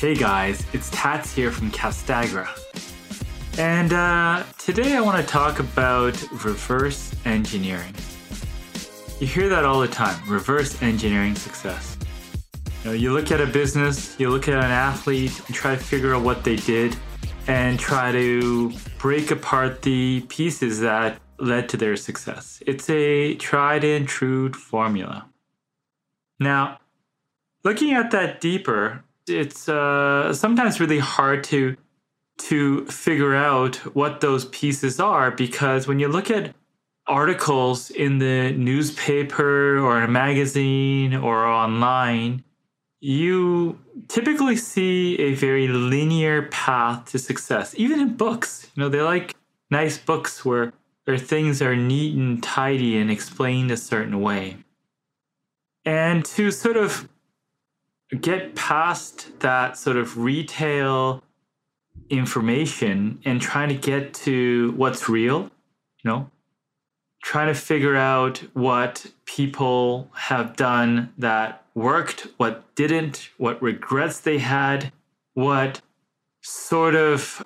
Hey guys, it's Tats here from Castagra. And uh, today I want to talk about reverse engineering. You hear that all the time reverse engineering success. You, know, you look at a business, you look at an athlete, and try to figure out what they did, and try to break apart the pieces that led to their success. It's a tried and true formula. Now, looking at that deeper, it's uh, sometimes really hard to to figure out what those pieces are because when you look at articles in the newspaper or a magazine or online, you typically see a very linear path to success. Even in books, you know, they like nice books where where things are neat and tidy and explained a certain way. And to sort of get past that sort of retail information and trying to get to what's real, you know, trying to figure out what people have done that worked, what didn't, what regrets they had, what sort of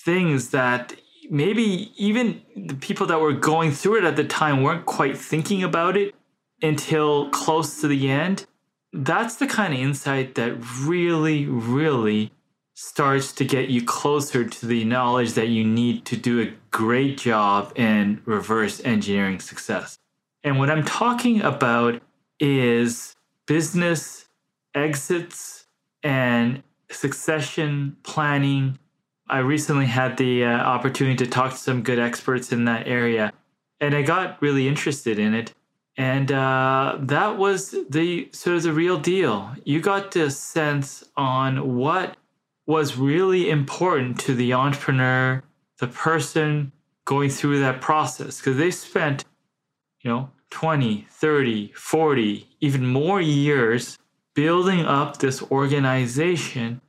things that maybe even the people that were going through it at the time weren't quite thinking about it until close to the end that's the kind of insight that really, really starts to get you closer to the knowledge that you need to do a great job in reverse engineering success. And what I'm talking about is business exits and succession planning. I recently had the uh, opportunity to talk to some good experts in that area, and I got really interested in it and uh, that was the sort of the real deal. You got the sense on what was really important to the entrepreneur, the person going through that process, because they spent, you know, 20, 30, 40, even more years building up this organization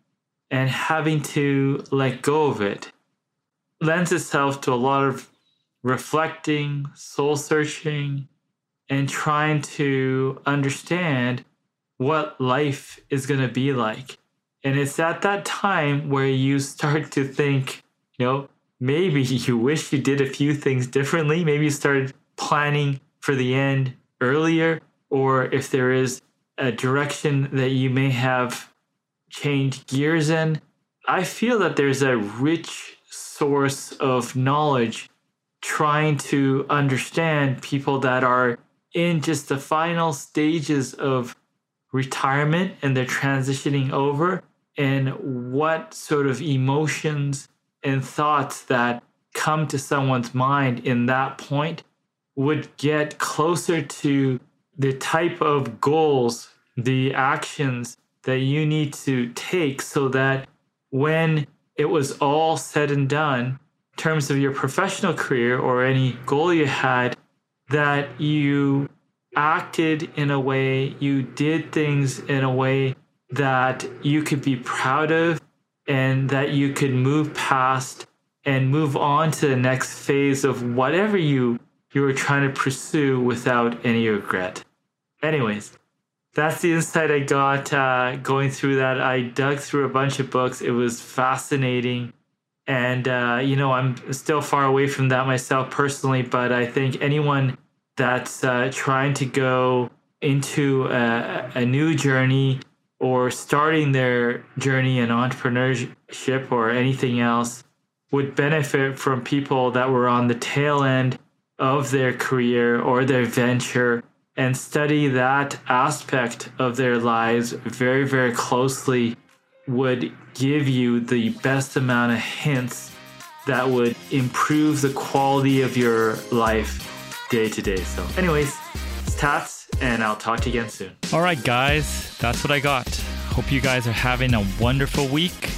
and having to let go of it lends itself to a lot of reflecting, soul searching, and trying to understand what life is going to be like. And it's at that time where you start to think, you know, maybe you wish you did a few things differently. Maybe you started planning for the end earlier, or if there is a direction that you may have changed gears in. I feel that there's a rich source of knowledge trying to understand people that are in just the final stages of retirement and they're transitioning over and what sort of emotions and thoughts that come to someone's mind in that point would get closer to the type of goals, the actions that you need to take so that when it was all said and done, in terms of your professional career or any goal you had, that you acted in a way, you did things in a way that you could be proud of and that you could move past and move on to the next phase of whatever you you were trying to pursue without any regret. Anyways, that's the insight I got uh, going through that. I dug through a bunch of books. It was fascinating. And, uh, you know, I'm still far away from that myself personally, but I think anyone that's uh, trying to go into a, a new journey or starting their journey in entrepreneurship or anything else would benefit from people that were on the tail end of their career or their venture and study that aspect of their lives very, very closely would give you the best amount of hints that would improve the quality of your life day to day. So, anyways, it's Tats, and I'll talk to you again soon. All right, guys, that's what I got. Hope you guys are having a wonderful week.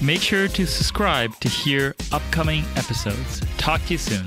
Make sure to subscribe to hear upcoming episodes. Talk to you soon.